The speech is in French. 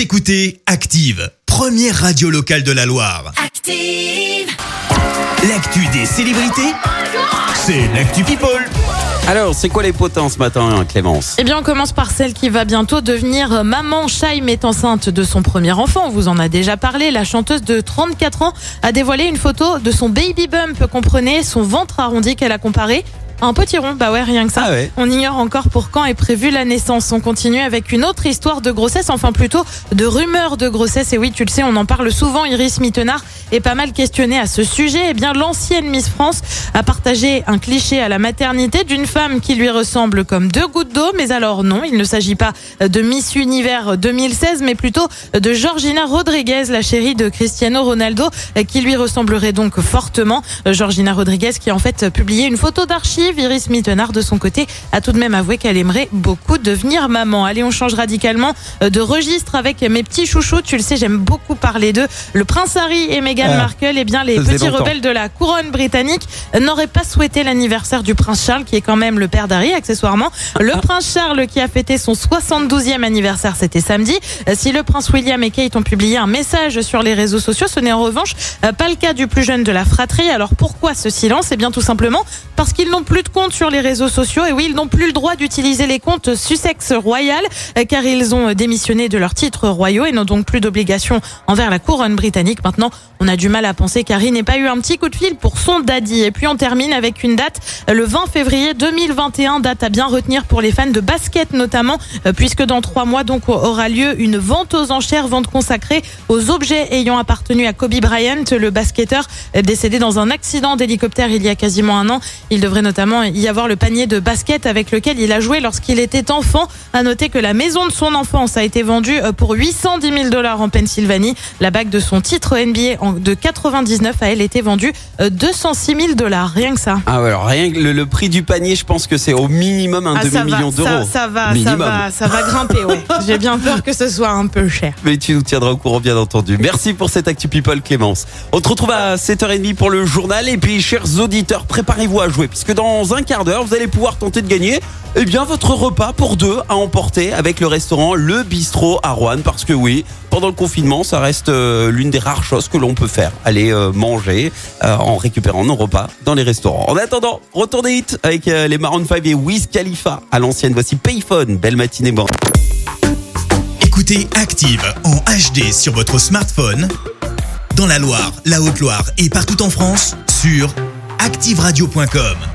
Vous écoutez Active, première radio locale de la Loire. Active. L'actu des célébrités, c'est l'actu People. Alors, c'est quoi les potins ce matin, Clémence? Eh bien, on commence par celle qui va bientôt devenir maman. Shaim est enceinte de son premier enfant. On vous en a déjà parlé. La chanteuse de 34 ans a dévoilé une photo de son baby bump. Comprenez son ventre arrondi qu'elle a comparé un petit rond, bah ouais, rien que ça. Ah ouais. On ignore encore pour quand est prévue la naissance. On continue avec une autre histoire de grossesse, enfin plutôt de rumeurs de grossesse. Et oui, tu le sais, on en parle souvent. Iris Mittenard est pas mal questionnée à ce sujet. Eh bien, l'ancienne Miss France a partagé un cliché à la maternité d'une femme qui lui ressemble comme deux gouttes d'eau. Mais alors non, il ne s'agit pas de Miss Univers 2016, mais plutôt de Georgina Rodriguez, la chérie de Cristiano Ronaldo, qui lui ressemblerait donc fortement. Georgina Rodriguez qui a en fait publié une photo d'archives. Iris Mittenard, de son côté, a tout de même avoué qu'elle aimerait beaucoup devenir maman. Allez, on change radicalement de registre avec mes petits chouchous. Tu le sais, j'aime beaucoup parler d'eux. Le prince Harry et Meghan Ah. Markle, eh bien, les petits rebelles de la couronne britannique n'auraient pas souhaité l'anniversaire du prince Charles, qui est quand même le père d'Harry, accessoirement. Le prince Charles qui a fêté son 72e anniversaire, c'était samedi. Euh, Si le prince William et Kate ont publié un message sur les réseaux sociaux, ce n'est en revanche euh, pas le cas du plus jeune de la fratrie. Alors pourquoi ce silence? Eh bien tout simplement parce qu'ils n'ont plus de compte sur les réseaux sociaux et oui, ils n'ont plus le droit d'utiliser les comptes Sussex Royal euh, car ils ont démissionné de leurs titres royaux et n'ont donc plus d'obligation envers la couronne britannique. Maintenant, on a du mal à penser qu'Harry n'ait pas eu un petit coup de fil pour son daddy. Et puis on termine avec une date, euh, le 20 février 2021, date à bien retenir pour les fans de basket notamment, euh, puisque dans trois mois donc aura lieu une vente aux enchères, vente consacrée aux objets ayant appartenu à Kobe Bryant, le basketteur euh, décédé dans un accident d'hélicoptère il y a quasiment un an. Il devrait notamment y avoir le panier de basket avec lequel il a joué lorsqu'il était enfant. À noter que la maison de son enfance a été vendue euh, pour 810 000 dollars en Pennsylvanie. La bague de son titre NBA de 99 a elle été vendue euh, 206 000 dollars. Rien que ça. Ah ouais, alors rien que le, le prix du panier, je pense que c'est au minimum un Ah, demi-million d'euros. ça, ça va, ça va, ça va grimper. Ouais. J'ai bien peur que ce soit un peu cher. Mais tu nous tiendras au courant, bien entendu. Merci pour cette Actu People, Clémence. On te retrouve à 7h30 pour le journal. Et puis, chers auditeurs, préparez-vous à jouer. Puisque dans un quart d'heure, vous allez pouvoir tenter de gagner eh bien, votre repas pour deux à emporter avec le restaurant Le Bistrot à Rouen. Parce que oui, pendant le confinement, ça reste euh, l'une des rares choses que l'on peut faire. Aller euh, manger euh, en récupérant nos repas dans les restaurants. En attendant, retour des hits avec les Maroon 5 et Wiz Khalifa à l'ancienne. Voici Payphone. Belle matinée, bon. Écoutez Active en HD sur votre smartphone, dans la Loire, la Haute-Loire et partout en France, sur activeradio.com.